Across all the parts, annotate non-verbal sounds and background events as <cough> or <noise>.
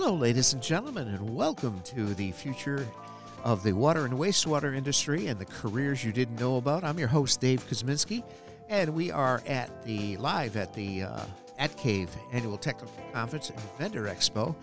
Hello, ladies and gentlemen, and welcome to the future of the water and wastewater industry and the careers you didn't know about. I'm your host, Dave Kuzminski, and we are at the live at the uh, At Cave Annual Technical Conference and Vendor Expo.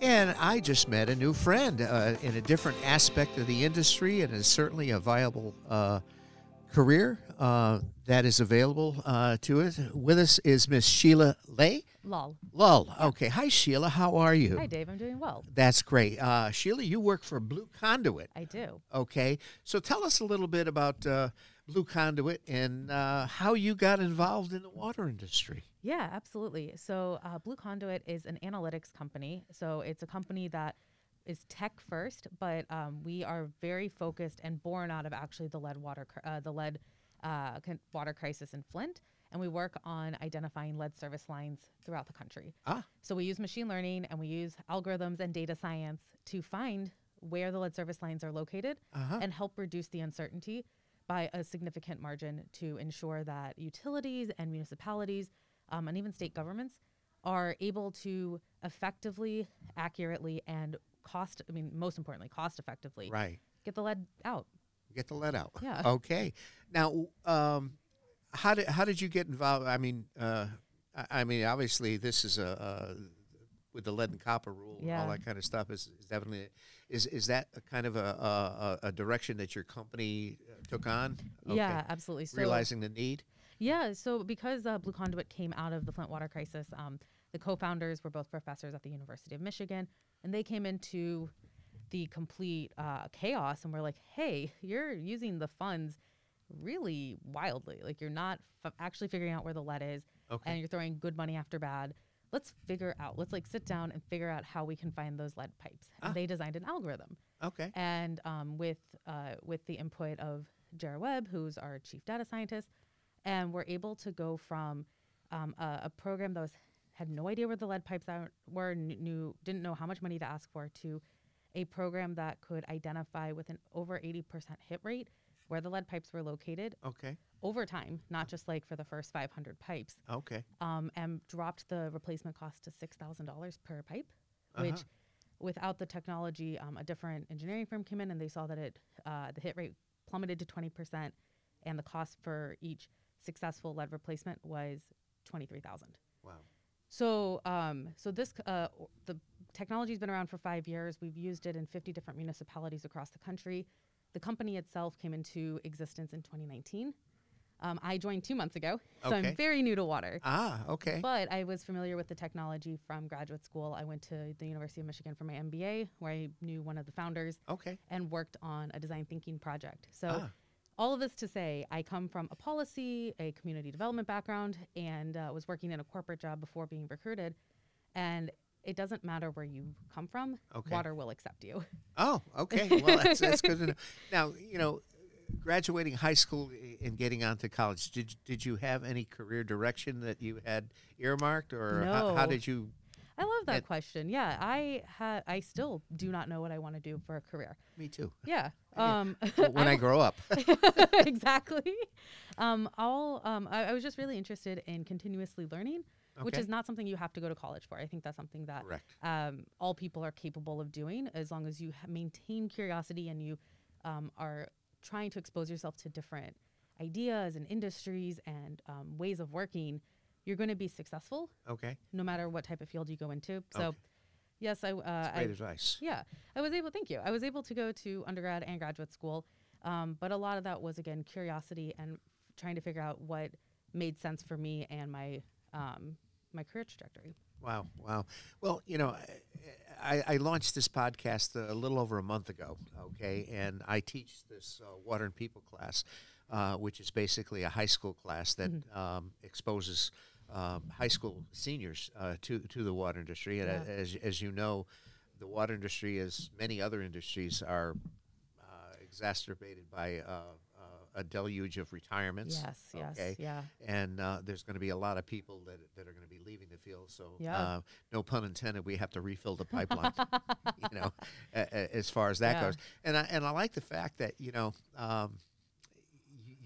And I just met a new friend uh, in a different aspect of the industry, and is certainly a viable uh, career uh, that is available uh, to it. With us is Miss Sheela Lay. Lol. Lull. Okay. Hi, Sheela. How are you? Hi, Dave. I'm doing well. That's great. Uh, Sheela, you work for Blue Conduit. I do. Okay. So tell us a little bit about uh, Blue Conduit and uh, how you got involved in the water industry. Yeah, absolutely. So, uh, Blue Conduit is an analytics company. So, it's a company that is tech first, but um, we are very focused and born out of actually the lead water, cr- uh, the lead uh, water crisis in Flint, and we work on identifying lead service lines throughout the country. Ah. So we use machine learning and we use algorithms and data science to find where the lead service lines are located Uh-huh. and help reduce the uncertainty by a significant margin to ensure that utilities and municipalities um, and even state governments are able to effectively, accurately, and cost, I mean, most importantly, cost effectively Right. get the lead out. Get the lead out. Yeah. <laughs> Okay. Now, um, how did how did you get involved? I mean, uh, I, I mean, obviously, this is a. Uh, with the lead and copper rule and all that kind of stuff is, is definitely is is that a kind of a, a, a direction that your company uh, took on? Yeah, absolutely. So, realizing the need. Yeah, so because uh, Blue Conduit came out of the Flint water crisis, um, the co-founders were both professors at the University of Michigan, and they came into the complete uh, chaos and were like, "Hey, you're using the funds really wildly. Like you're not f- actually figuring out where the lead is, Okay. and you're throwing good money after bad. Let's figure out. Let's like sit down and figure out how we can find those lead pipes." And Ah. they designed an algorithm Okay. and um, with uh, with the input of Jared Webb, who's our chief data scientist, and we're able to go from um, a, a program that was had no idea where the lead pipes were, kn- knew didn't know how much money to ask for, to a program that could identify with an over 80% hit rate where the lead pipes were located Okay. over time, not just like for the first 500 pipes, Okay. um, and dropped the replacement cost to $6,000 per pipe, Uh-huh. which without the technology, um, a different engineering firm came in and they saw that it uh, the hit rate plummeted to 20%, and the cost for each successful lead replacement was 23,000. Wow. So, um, so this uh, the technology's been around for five years. We've used it in 50 different municipalities across the country. The company itself came into existence in 2019. Um, I joined two months ago, so Okay. I'm very new to water. Ah. Okay. But I was familiar with the technology from graduate school. I went to the University of Michigan for my MBA, where I knew one of the founders Okay. and worked on a design thinking project. So, Ah. All of this to say, I come from a policy, a community development background, and uh, was working in a corporate job before being recruited. And it doesn't matter where you come from, Okay. water will accept you. Oh, okay. <laughs> Well, that's, that's good to know. Now, you know, graduating high school and getting on to college, did did you have any career direction that you had earmarked, or how, how did you? I love that question. Yeah, I had. I still do not know what I want to do for a career. Me too. Yeah. Um, <laughs> When I grow up. <laughs> exactly. Um, all um, I, I was just really interested in continuously learning, which is not something you have to go to college for. I think that's something that um, all people are capable of doing as long as you ha- maintain curiosity and you um, are trying to expose yourself to different ideas and industries and um, ways of working. You're going to be successful Okay. no matter what type of field you go into. So, Okay. Yes, I, uh, That's I great advice. yeah, I was able. Thank you. I was able to go to undergrad and graduate school, um, but a lot of that was again curiosity and f- trying to figure out what made sense for me and my um, my career trajectory. Wow, wow. Well, you know, I, I launched this podcast a little over a month ago, okay, and I teach this uh, water and people class, uh, which is basically a high school class that um, exposes um, high school seniors uh, to to the water industry. And Yeah. as as you know, the water industry, as many other industries, are uh, exacerbated by uh, uh, a deluge of retirements. Yes, yes, yeah, and uh, there's going to be a lot of people that, that are going to be leaving the field. So, Yeah. uh, no pun intended, we have to refill the pipeline. <laughs> you know, a, a- as far as that Yeah. goes. And I and I like the fact that you know. Um,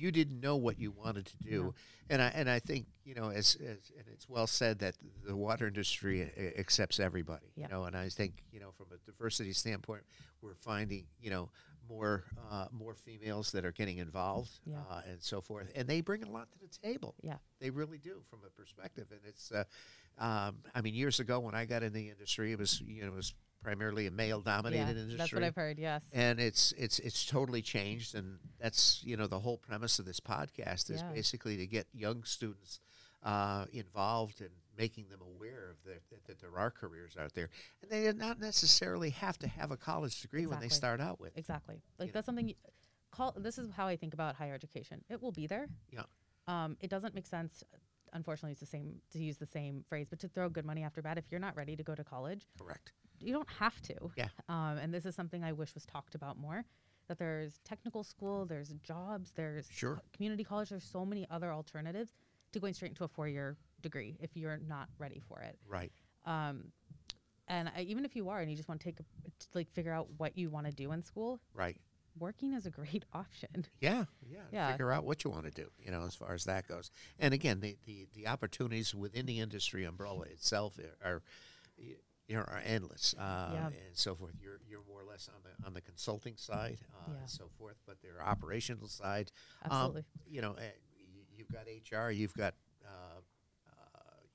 you didn't know what you wanted to do, No. and I and I think you know as, as and it's well said that the water industry a- accepts everybody. Yeah. You know, and I think you know from a diversity standpoint, we're finding you know more uh, more females that are getting involved Yeah. uh, and so forth, and they bring a lot to the table. Yeah. They really do from a perspective, and it's. Uh, um, I mean, years ago when I got in the industry, it was you know it was primarily a male-dominated yeah, industry that's what I've heard. Yes. and it's it's it's totally changed and that's you know the whole premise of this podcast is Yeah. basically to get young students uh, involved in making them aware of the, that, that there are careers out there and they do not necessarily have to have a college degree when they start out with Exactly. Like know. that's something. You, call. This is how I think about higher education. It will be there. Yeah. Um, it doesn't make sense. Unfortunately, it's the same to use the same phrase, but to throw good money after bad. If you're not ready to go to college, correct you don't have to. Yeah. Um, and this is something I wish was talked about more. That there's technical school, there's jobs, there's Sure. co- community college. There's so many other alternatives to going straight into a four-year degree if you're not ready for it. right Um, and I, even if you are and you just want to take a, to, like figure out what you want to do in school, right working is a great <laughs> option. yeah yeah Yeah. figure out what you want to do you know as far as that goes and again the the, the opportunities within the industry umbrella itself are, are y- you know, are endless uh, Yeah. and so forth. You're you're more or less on the on the consulting side uh, Yeah. and so forth, but there are operational side. Um, Absolutely. you know, uh, you've got HR, you've got uh, uh,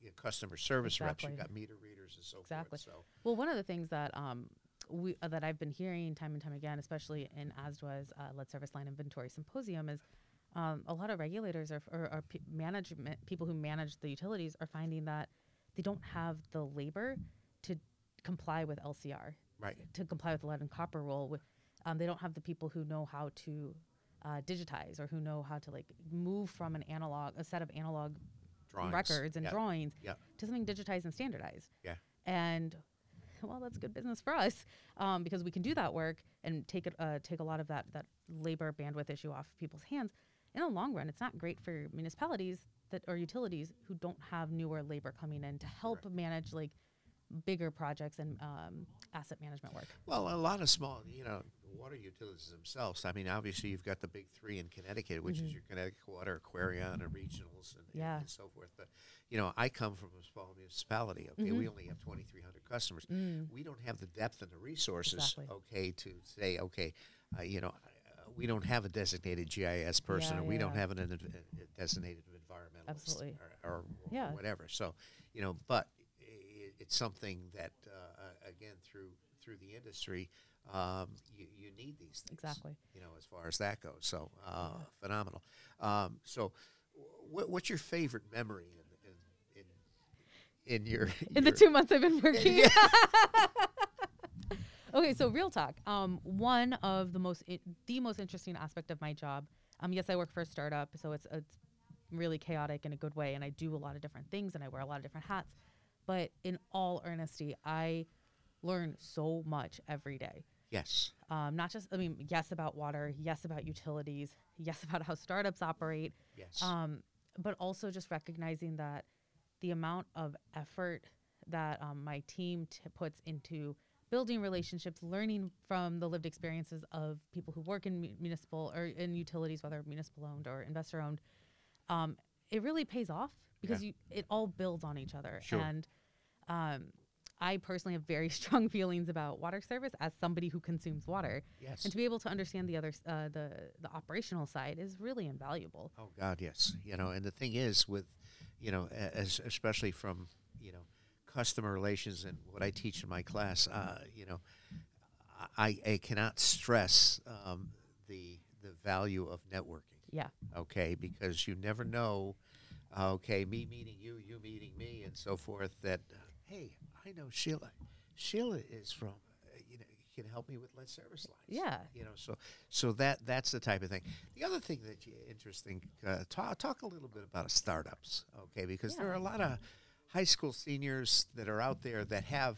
you know, customer service reps, you've got meter readers and so Exactly. forth. So Well, one of the things that um, we uh, that I've been hearing time and time again, especially in ASDWA's uh, Lead Service Line Inventory Symposium, is um, a lot of regulators or, or, or pe- management people who manage the utilities are finding that they don't have the labor comply with LCR, right, to comply with the lead and copper rule. Um, they don't have the people who know how to uh, digitize or who know how to like move from an analog, a set of analog drawings, records and yeah, drawings yeah. to something digitized and standardized. Yeah. And well, that's good business for us um, because we can do that work and take it, uh, take a lot of that that labor bandwidth issue off people's hands. In the long run, it's not great for municipalities that or utilities who don't have newer labor coming in to help manage like bigger projects and um, asset management work. Well, a lot of small, you know, water utilities themselves. I mean, obviously, you've got the big three in Connecticut, which is your Connecticut Water, Aquarion, and regionals, and, and- Yeah. and, so forth. But you know, I come from a small municipality. Okay, we only have twenty three hundred customers. We don't have the depth and the resources. Exactly. Okay, to say, okay, uh, you know. Uh, we don't have a designated GIS person, Yeah, or we yeah, don't have an, an, a designated environmentalist, Absolutely. or, or, Yeah. whatever. So, you know, but it's something that uh, again through through the industry um, you, you need these things Exactly. you know as far as that goes so uh, phenomenal um, so wh- what's your favorite memory in in in, in your <laughs> in the two months I've been working. <laughs> <laughs> okay, so real talk. Um, one of the most i- the most interesting aspect of my job. Um, yes, I work for a startup, so it's it's really chaotic in a good way, and I do a lot of different things, and I wear a lot of different hats. But in all earnesty, I learn so much every day. yes. Um, not just, I mean, yes about water, yes about utilities, yes about how startups operate, yes. Um, but also just recognizing that the amount of effort that um, my team t- puts into building relationships, learning from the lived experiences of people who work in mu- municipal or in utilities, whether municipal owned or investor owned, um, it really pays off because you it all builds on each other. Sure. And um, I personally have very <laughs> strong feelings about water service as somebody who consumes water, yes and to be able to understand the other uh, the the operational side is really invaluable. Oh God, yes. You know, and the thing is, with you know, as especially from you know, customer relations and what I teach in my class, uh, you know, I, I cannot stress um, the the value of networking. Yeah. Okay, because you never know. Uh, Okay, me meeting you, you meeting me, and so forth. That uh, hey, I know Sheela. Sheela is from. Uh, you know, can help me with lead service lines Yeah. you know so so that that's the type of thing the other thing that you interesting uh, talk, talk a little bit about startups okay because there are a lot of high school seniors that are out there that have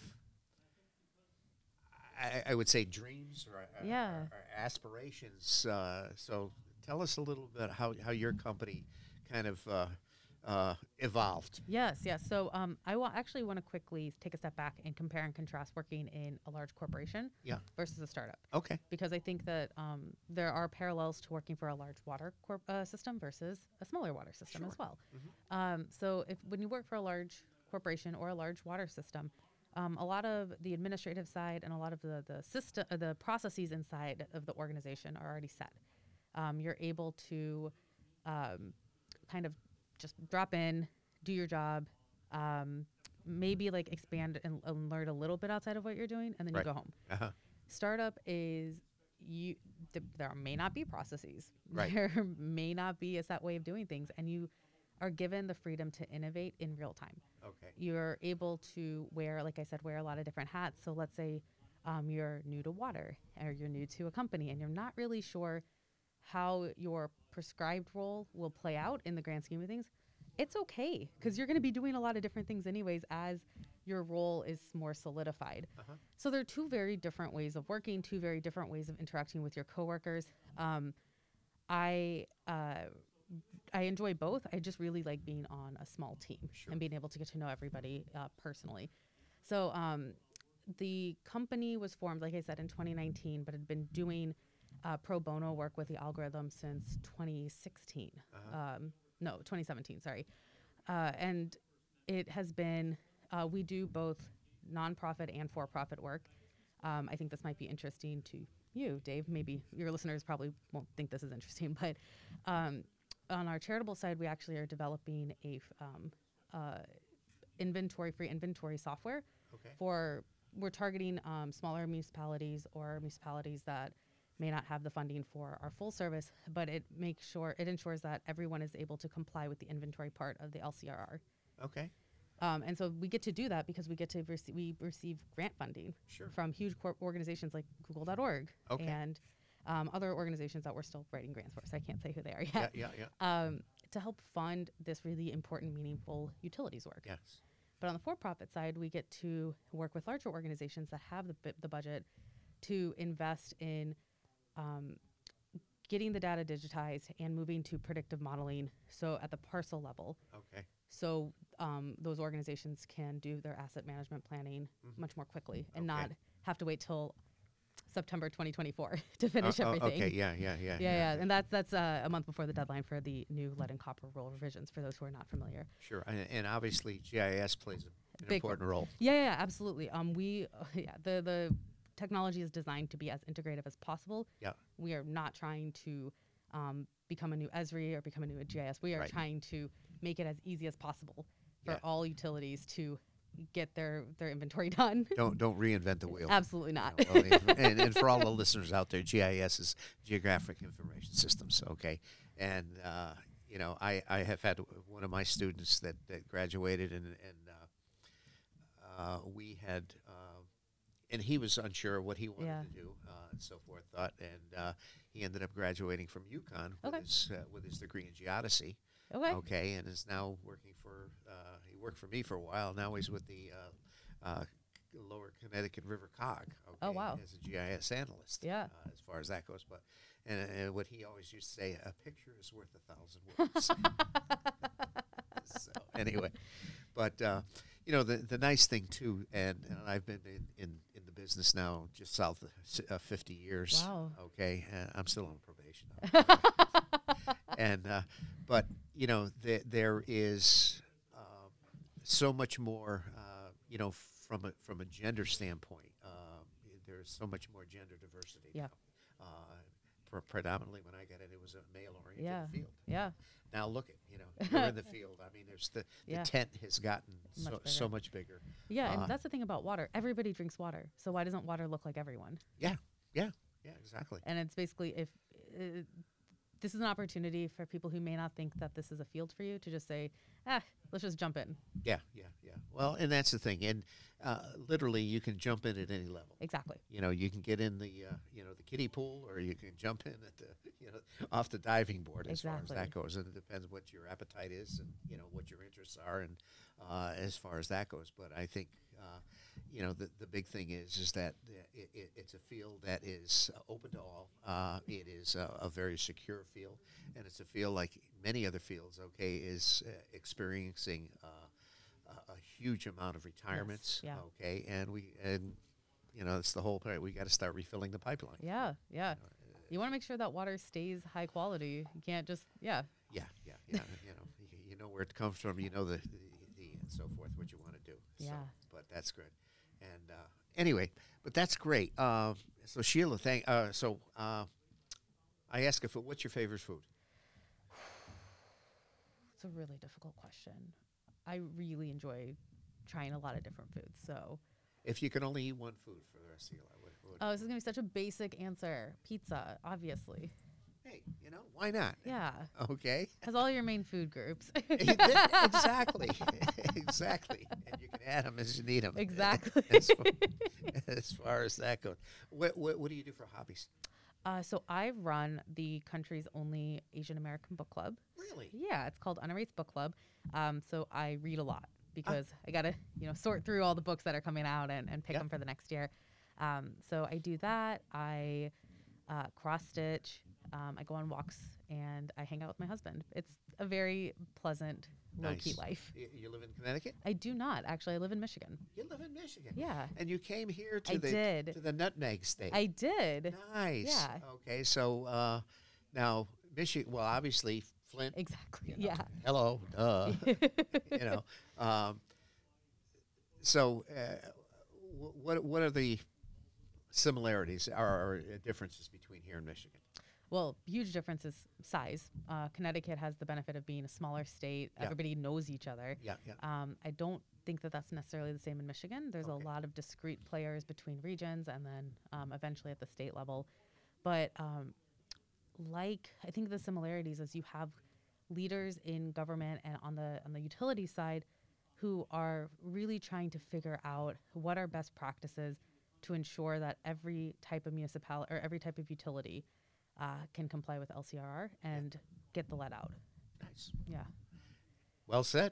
I, I would say dreams or, or- Yeah. or, or aspirations uh, so tell us a little bit how, how your company kind of uh, evolved. Yes, yes. So um, I will actually want to quickly take a step back and compare and contrast working in a large corporation Yeah. versus a startup Okay. because I think that um, there are parallels to working for a large water corp- uh, system versus a smaller water system as well. Um, so if when you work for a large corporation or a large water system, um, a lot of the administrative side and a lot of the the system, uh, the processes inside of the organization are already set. Um, you're able to um, kind of just drop in, do your job, um, maybe like expand and, and learn a little bit outside of what you're doing, and then Right. you go home. Uh-huh. Startup is you. Th- there may not be processes. <laughs> Right. There may not be a set way of doing things, and you are given the freedom to innovate in real time Okay. you're able to wear, like I said, wear a lot of different hats. So let's say um, you're new to water or you're new to a company and you're not really sure how your prescribed role will play out in the grand scheme of things. It's okay because you're going to be doing a lot of different things anyways as your role is more solidified. Uh-huh. So there are two very different ways of working, two very different ways of interacting with your coworkers. Um, I uh, I enjoy both. I just really like being on a small team Sure. and being able to get to know everybody uh, personally. So um, the company was formed, like I said, in 2019, but had been doing uh, pro bono work with the algorithm since 2016. Um, no, 2017. Sorry, uh, and it has been. Uh, we do both nonprofit and for-profit work. Um, I think this might be interesting to you, Dave. Maybe your listeners probably won't think this is interesting, <laughs> but um, on our charitable side, we actually are developing a f- um, uh, inventory free inventory software Okay. for we're targeting um, smaller municipalities or municipalities that may not have the funding for our full service, but it makes sure it ensures that everyone is able to comply with the inventory part of the LCRR. Okay. Um, and so we get to do that because we get to rece- we receive grant funding Sure. from huge corp organizations like Google.org Okay. and um, other organizations that we're still writing grants for. So I can't say who they are Yeah, yet. yeah, yeah. Um, to help fund this really important, meaningful utilities work. Yes. But on the for-profit side, we get to work with larger organizations that have the, bu- the budget to invest in um, getting the data digitized and moving to predictive modeling. So at the parcel level, Okay. so um, those organizations can do their asset management planning much more quickly and Okay. not have to wait till September 2024 <laughs> to finish Uh, oh, everything. okay. Yeah, yeah, yeah. Yeah, yeah, and that's that's uh, a month before the deadline for the new lead and copper rule revisions. For those who are not familiar, Sure. And, and obviously, GIS plays a- an Big important role. Yeah, yeah, yeah, absolutely. Um, we, <laughs> yeah, the the technology is designed to be as integrative as possible. Yeah. We are not trying to um, become a new Esri or become a new GIS. We are Right. trying to make it as easy as possible for Yeah. all utilities to get their their inventory <laughs> done. Don't don't reinvent the wheel. Absolutely not. Yeah, well, and, and, for all the listeners out there, GIS is Geographic Information Systems. Okay, and uh, you know, I, I have had one of my students that, that graduated, and and uh, uh, we had, and he was unsure what he wanted Yeah. to do, uh, and so forth. Thought, and uh, he ended up graduating from UConn with Okay. his uh, with his degree in geodesy. okay. Okay, and is now working for. Uh, he worked for me for a while. Now he's with the uh, uh, Lower Connecticut River Cog. Okay, Oh, wow. As a GIS analyst. Yeah. Uh, as far as that goes, but and, and what he always used to say, a picture is worth a thousand words. <laughs> <laughs> so anyway, but uh, you know the the nice thing too, and, and I've been in, in, business now just south of uh, fifty years. Wow. Okay, uh, I'm still on probation. <laughs> and uh, but you know the, there is um, so much more uh, you know from a from a gender standpoint um, there's so much more gender diversity Yeah. Pre- predominantly when I got in it was a male oriented Yeah. field Yeah. now look at you know you're in the <laughs> field I mean there's the, the Yeah. tent has gotten Much so, so much bigger Yeah, Uh, and that's the thing about water. Everybody drinks water. So why doesn't water look like everyone? yeah yeah yeah exactly And it's basically if uh, this is an opportunity for people who may not think that this is a field for you to just say, ah, let's just jump in. yeah yeah yeah well and that's the thing and uh, literally you can jump in at any level Exactly. you know you can get in the uh, you know the kiddie pool or you can jump in at the you know off the diving board as far as that goes and it depends what your appetite is and you know what your interests are and uh, as far as that goes. But I think uh, you know the the big thing is is that it, it, it's a field that is open to all. Uh, it is a, a, very secure field, and it's a field like many other fields. Okay, is uh, experiencing uh, a, a, huge amount of retirements. Yes, yeah. Okay, and we and you know it's the whole point. We got to start refilling the pipeline. Yeah, yeah. You, know, you want to make sure that water stays high quality. You can't just yeah. Yeah, yeah, yeah. you know, <laughs> you, you, know where it comes from. You know the and so forth. What you want to do. Yeah. So, but that's good. And uh, anyway, but that's great. Uh, so Sheela, thank. Uh, so uh, I ask if what's your favorite food? <sighs> It's a really difficult question. I really enjoy trying a lot of different foods. So, if you can only eat one food for the rest of your life, what, what oh, this is gonna be such a basic answer: pizza, obviously. Hey, you know why not? Yeah. Okay. <laughs> Has all your main food groups. <laughs> exactly, <laughs> exactly, and you can add them as you need them. Exactly. as, far, as, far, as that goes, what, what what do you do for hobbies? Uh, so I run the country's only Asian American book club. Really? Yeah, it's called Unerased Book Club. Um, so I read a lot because uh, I got to you know sort through all the books that are coming out and, and pick yep. them for the next year. Um, so I do that. I uh, cross stitch. Um, I go on walks and I hang out with my husband. It's a very pleasant, low key life. You, you, live in Connecticut? I do not actually. I live in Michigan. You live in Michigan. Yeah. And you came here to I the did. to the Nutmeg State. I did. Nice. Yeah. Okay, so uh, now Michigan. Well, obviously Flint. Exactly. You know, yeah. Hello. Duh. <laughs> you know. Um, so, uh, what what are the similarities or, or differences between here and Michigan? Well, huge difference is size. Uh, Connecticut has the benefit of being a smaller state. Yeah. Everybody knows each other. Yeah, yeah. Um, I don't think that that's necessarily the same in Michigan. There's Okay. a lot of discrete players between regions and then um, eventually at the state level. But um, like, I think the similarities is you have leaders in government and on the on the utility side who are really trying to figure out what are best practices to ensure that every type of municipality or every type of utility uh, can comply with LCRR and get the lead out. Nice. Yeah. Well said.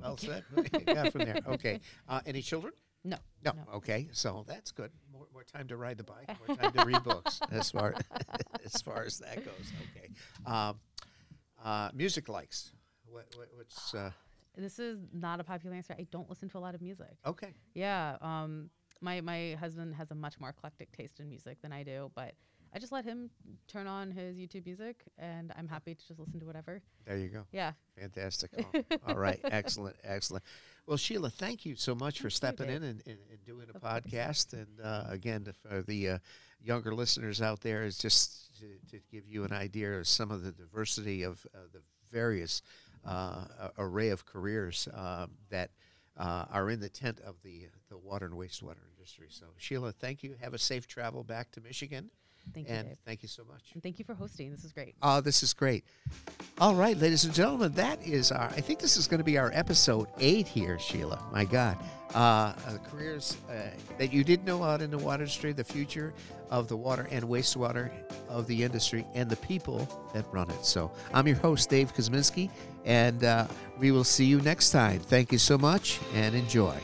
Well said. <laughs> Got from there? Okay. <laughs> Uh, any children? No. No. Okay. So that's good. More, more time to ride the bike. More time to read books. <laughs> As far as far as that goes. Okay. Um, uh, music likes. What, what, what's uh, This is not a popular answer. I don't listen to a lot of music. okay? Yeah. Um, my my husband has a much more eclectic taste in music than I do, but I just let him turn on his YouTube music, and I'm happy to just listen to whatever. There you go. Yeah. Fantastic. <laughs> All right. Excellent. Excellent. Well, Sheela, thank you so much for stepping in and, and, and, doing a Of course. podcast. And uh, again, for the uh, younger listeners out there, is just to, to give you an idea of some of the diversity of uh, the various uh, array of careers um, that uh, are in the tent of the the water and wastewater industry. So, Sheela, thank you. Have a safe travel back to Michigan. Thank you, and Dave. thank you so much. And thank you for hosting. This is great. Oh, this is great. All right, ladies and gentlemen, that is our, I think this is going to be our episode eight here, Sheela. My God. Uh, uh, careers uh, that you didn't know out in the water industry, the future of the water and wastewater of the industry, and the people that run it. So I'm your host, Dave Kuzminski, and uh, we will see you next time. Thank you so much and enjoy.